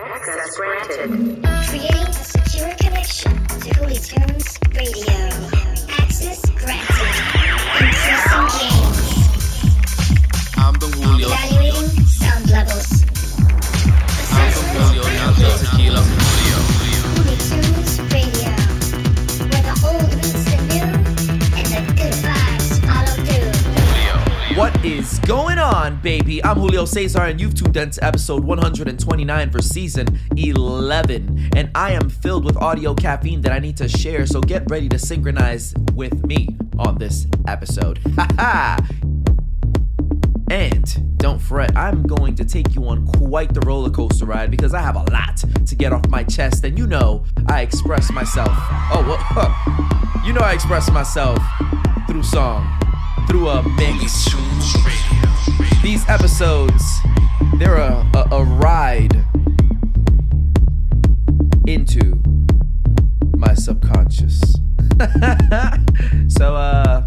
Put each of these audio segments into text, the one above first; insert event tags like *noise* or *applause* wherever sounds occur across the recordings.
Access granted. Creating a secure connection to JuliTunzZz Radio. Access granted. Increasing gains. I'm the Julio. Evaluating sound levels. I'm the Julio, not the tequila. What is going on, baby? I'm Julio Cesar, and you've tuned in to episode 129 for season 11. And I am filled with audio caffeine that I need to share, so get ready to synchronize with me on this episode. Haha! And don't fret, I'm going to take you on quite the roller coaster ride because I have a lot to get off my chest. And you know, I express myself. Oh, well, huh. you know, I express myself through song, through a mix. These episodes, they're a, a, a ride into my subconscious. *laughs* so, uh,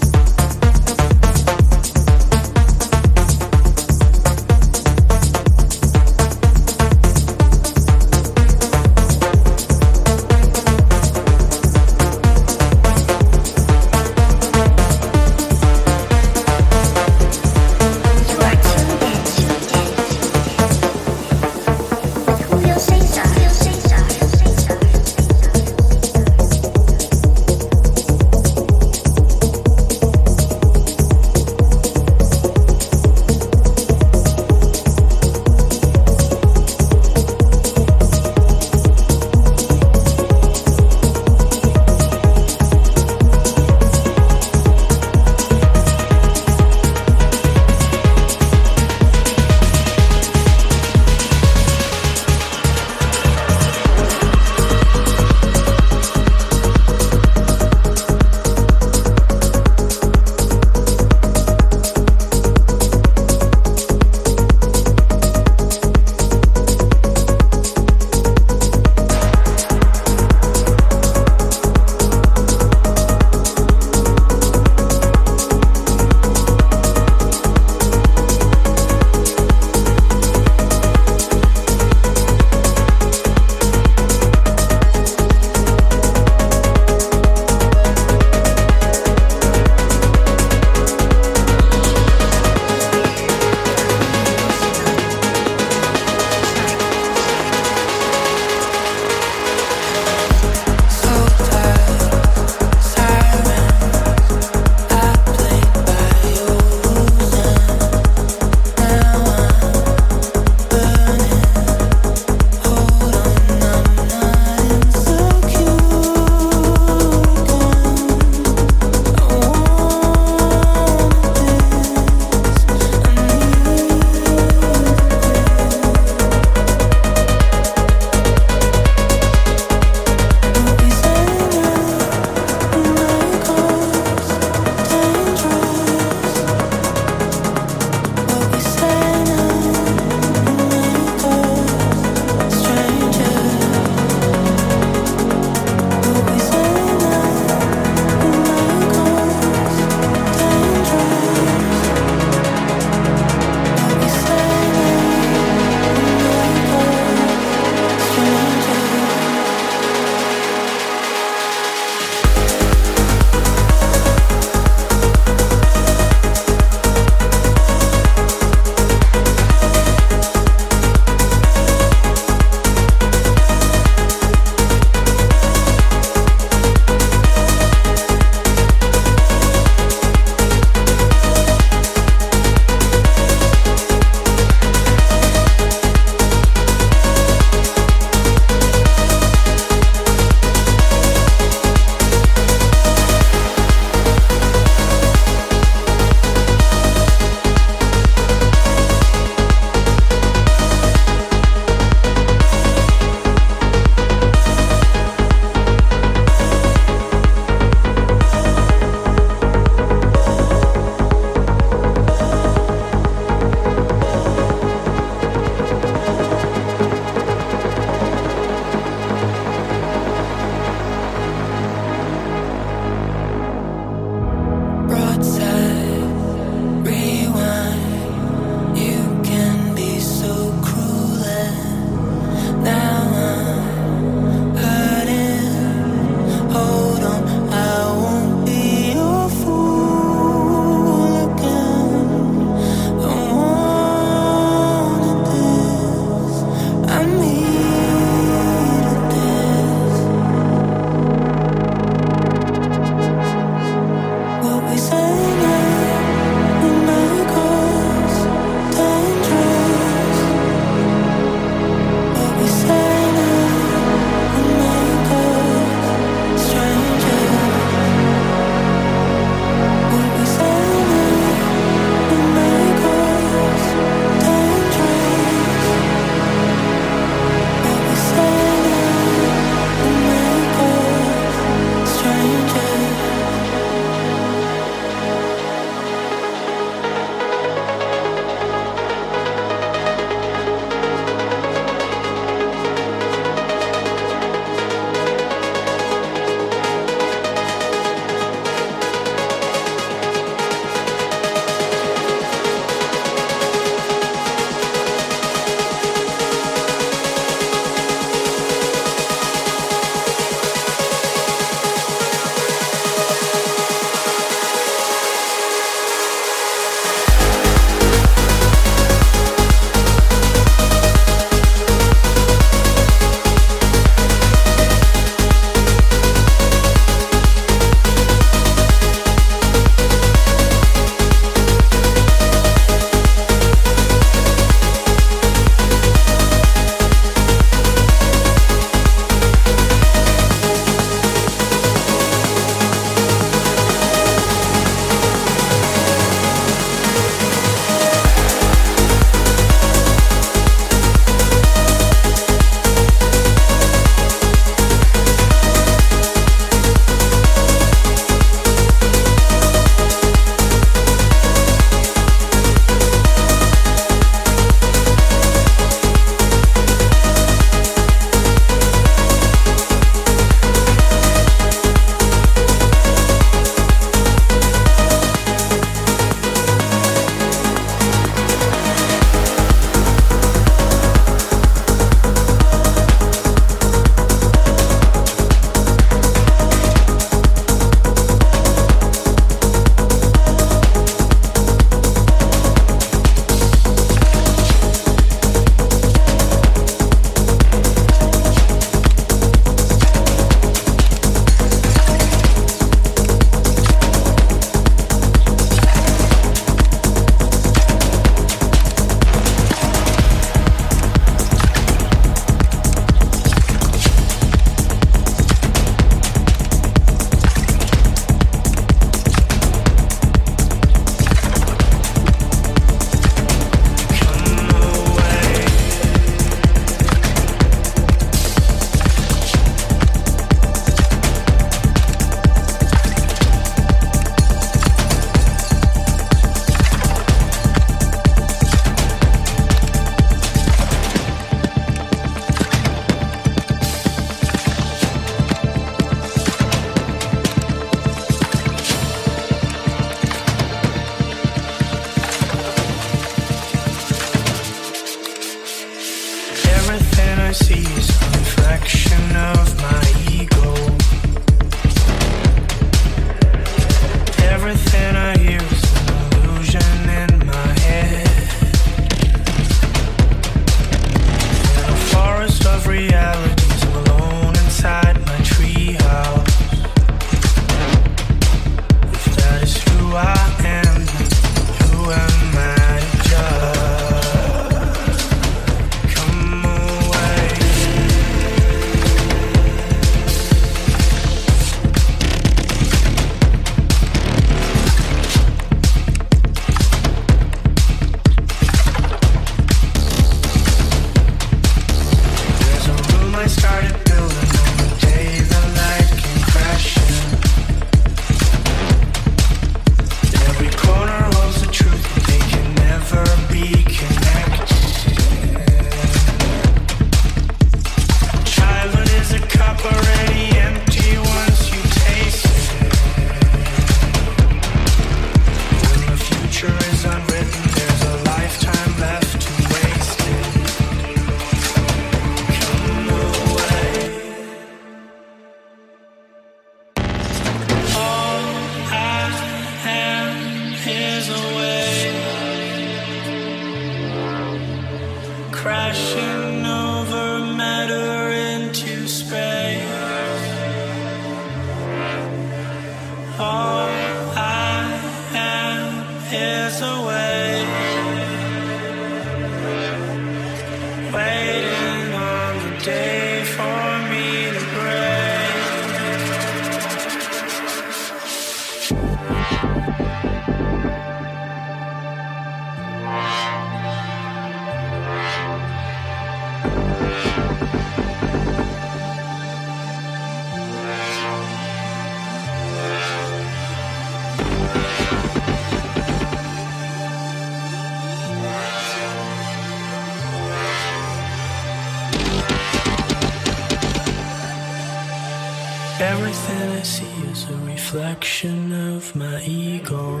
reflection of my ego.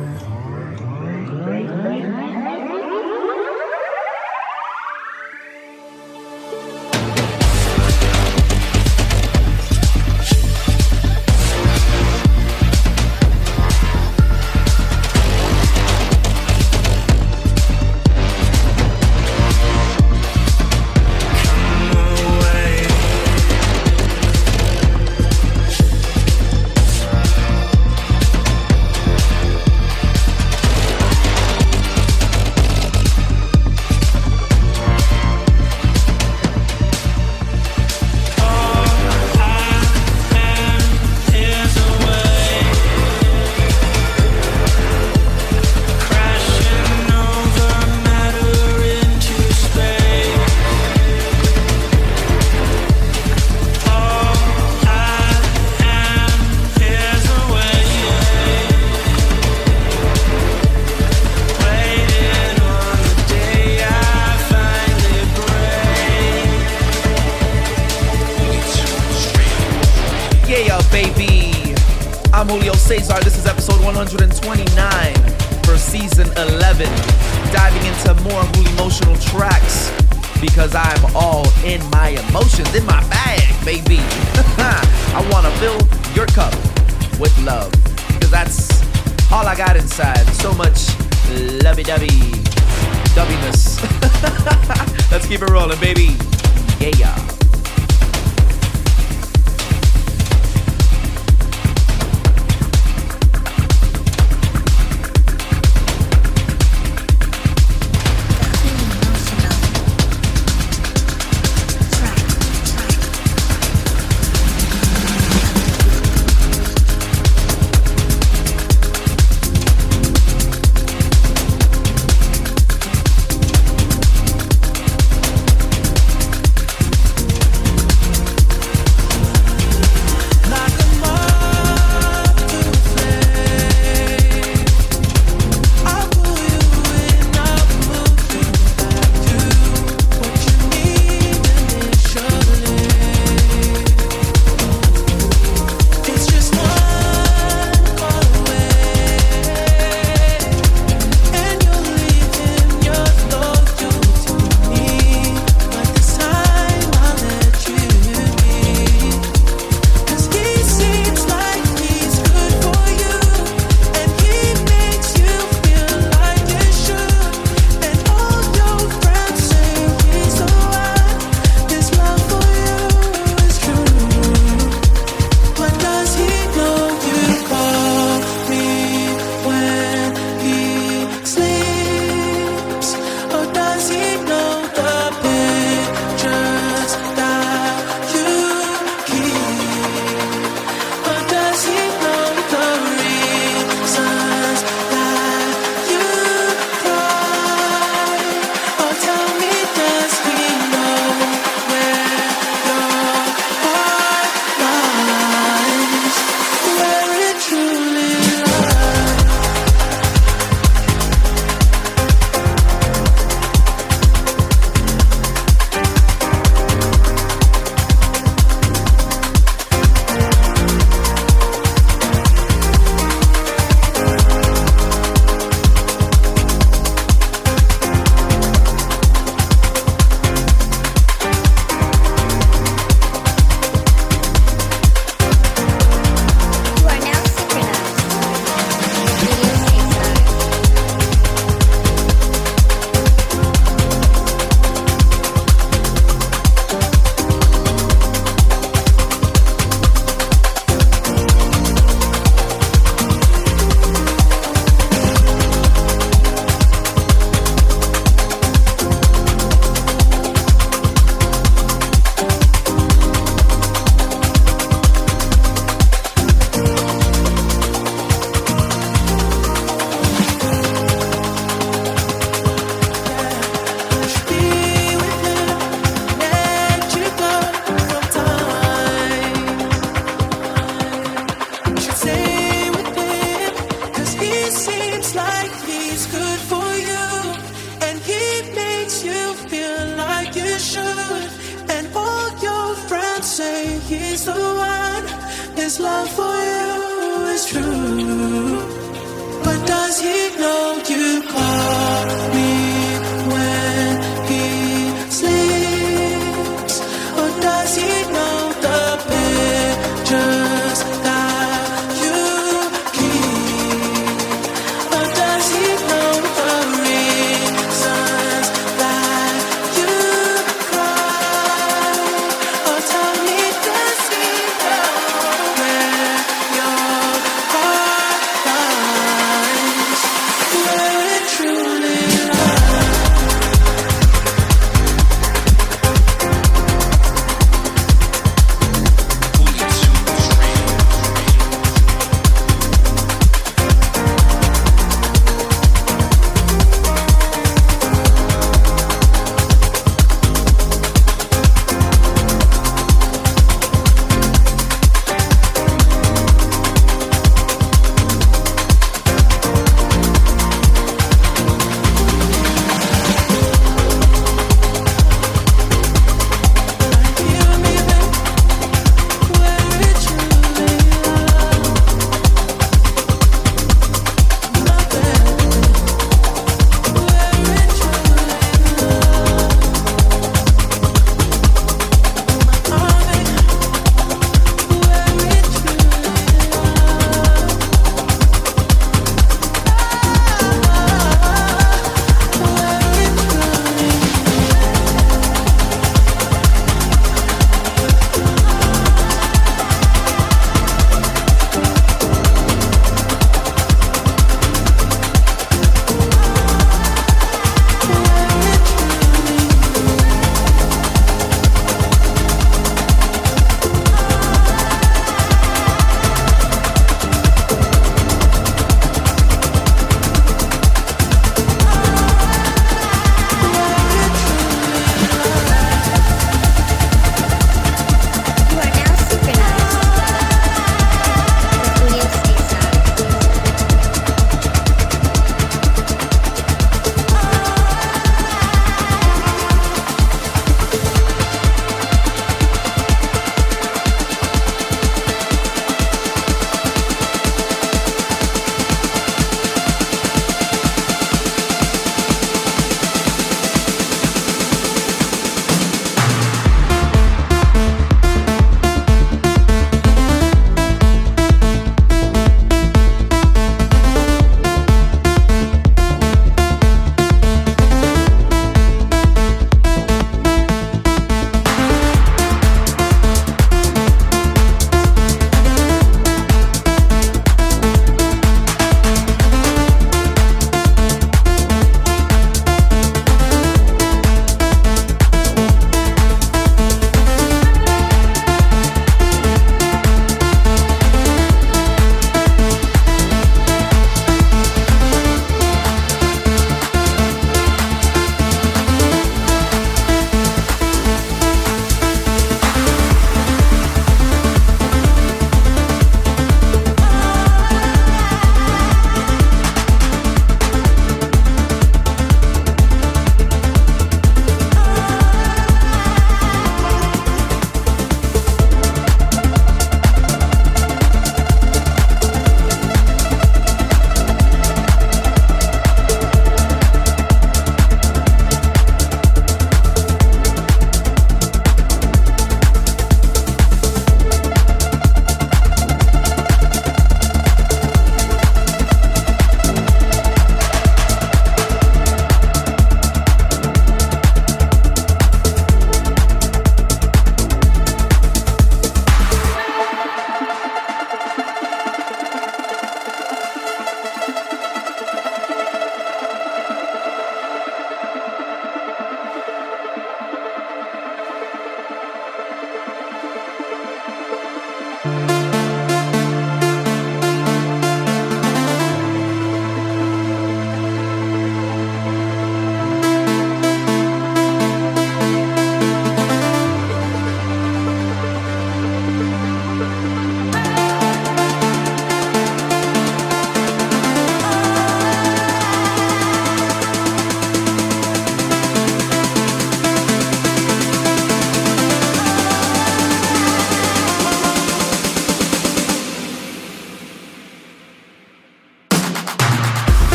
Baby. Yeah.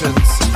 Emotions.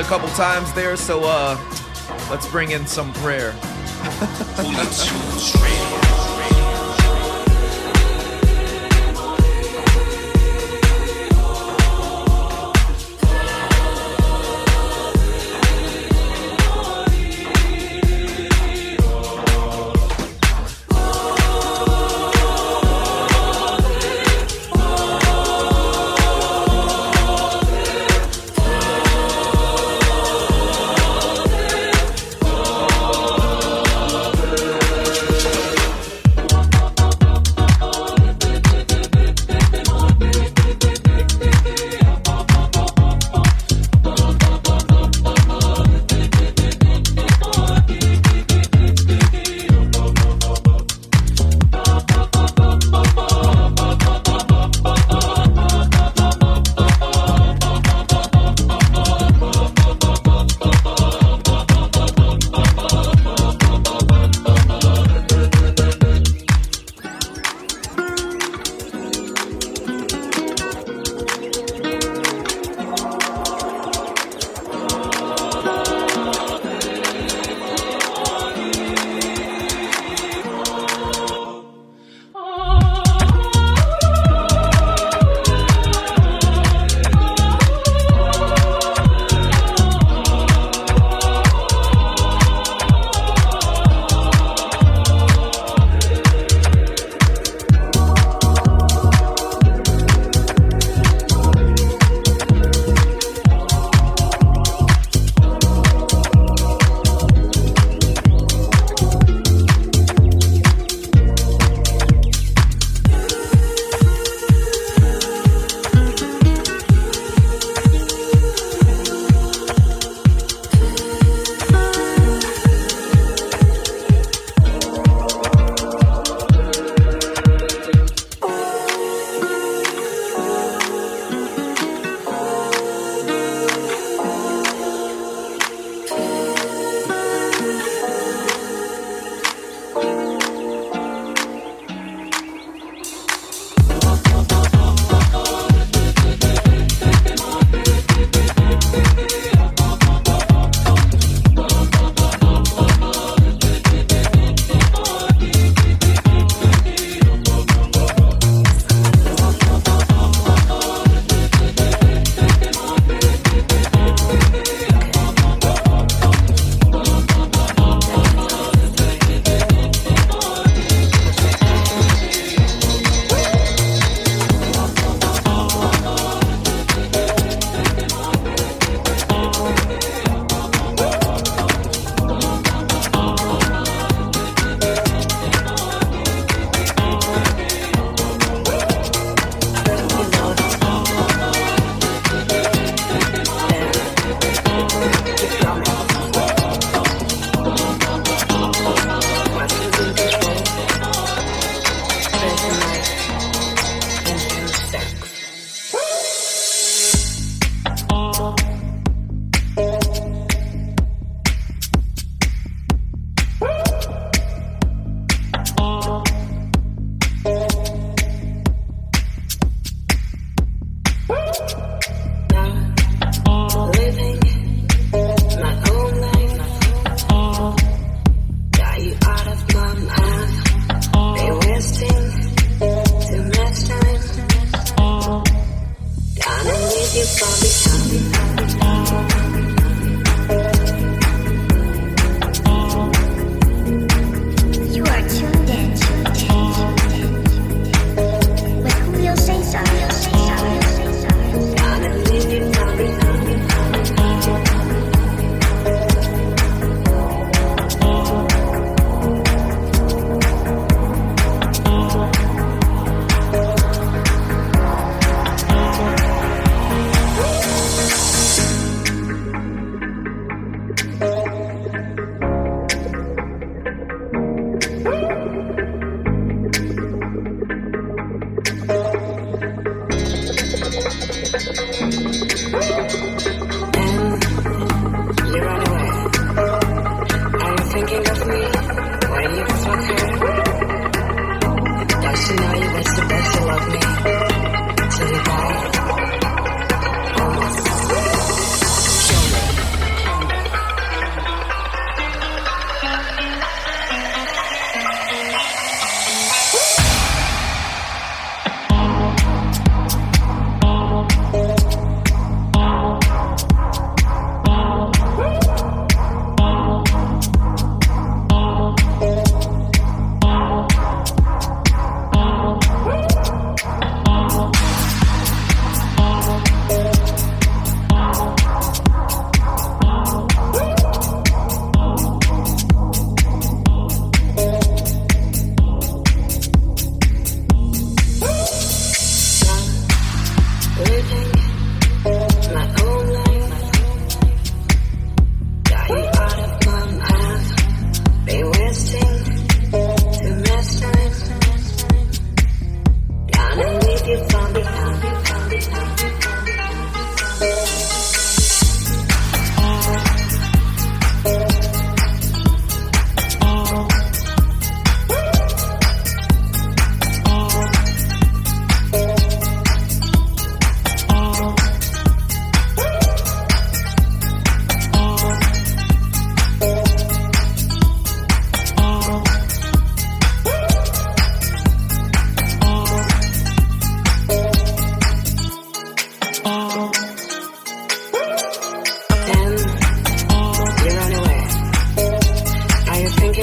A couple times there, so uh, let's bring in some prayer.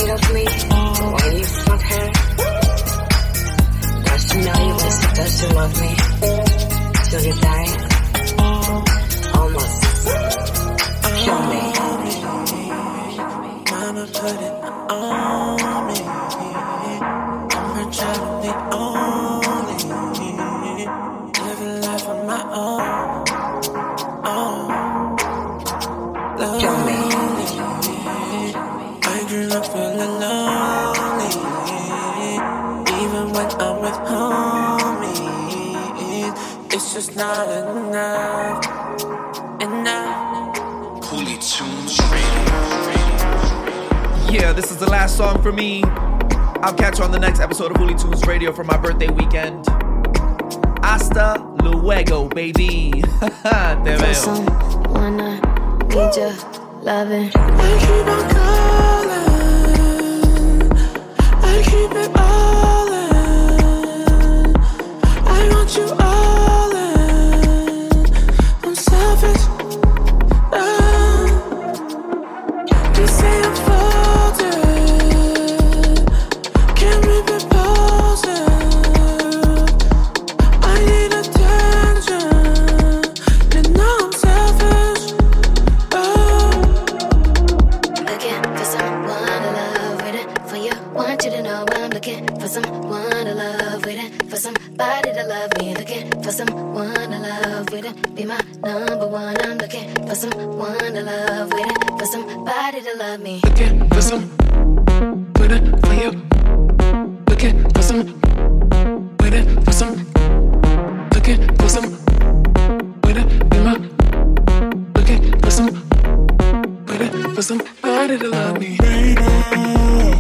afraid of me when you fuck her? Know you were supposed to love me till you die. Almost. Show me. Mama put it on. with homies. It's just not enough. Enough. JuliTunzZz Radio. Yeah, this is the last song for me. I'll catch you on the next episode of JuliTunzZz Radio for my birthday weekend. Hasta luego, baby. *laughs* Te veo. When I need your loving, I keep on calling. I keep it all. Try to love me. Baby.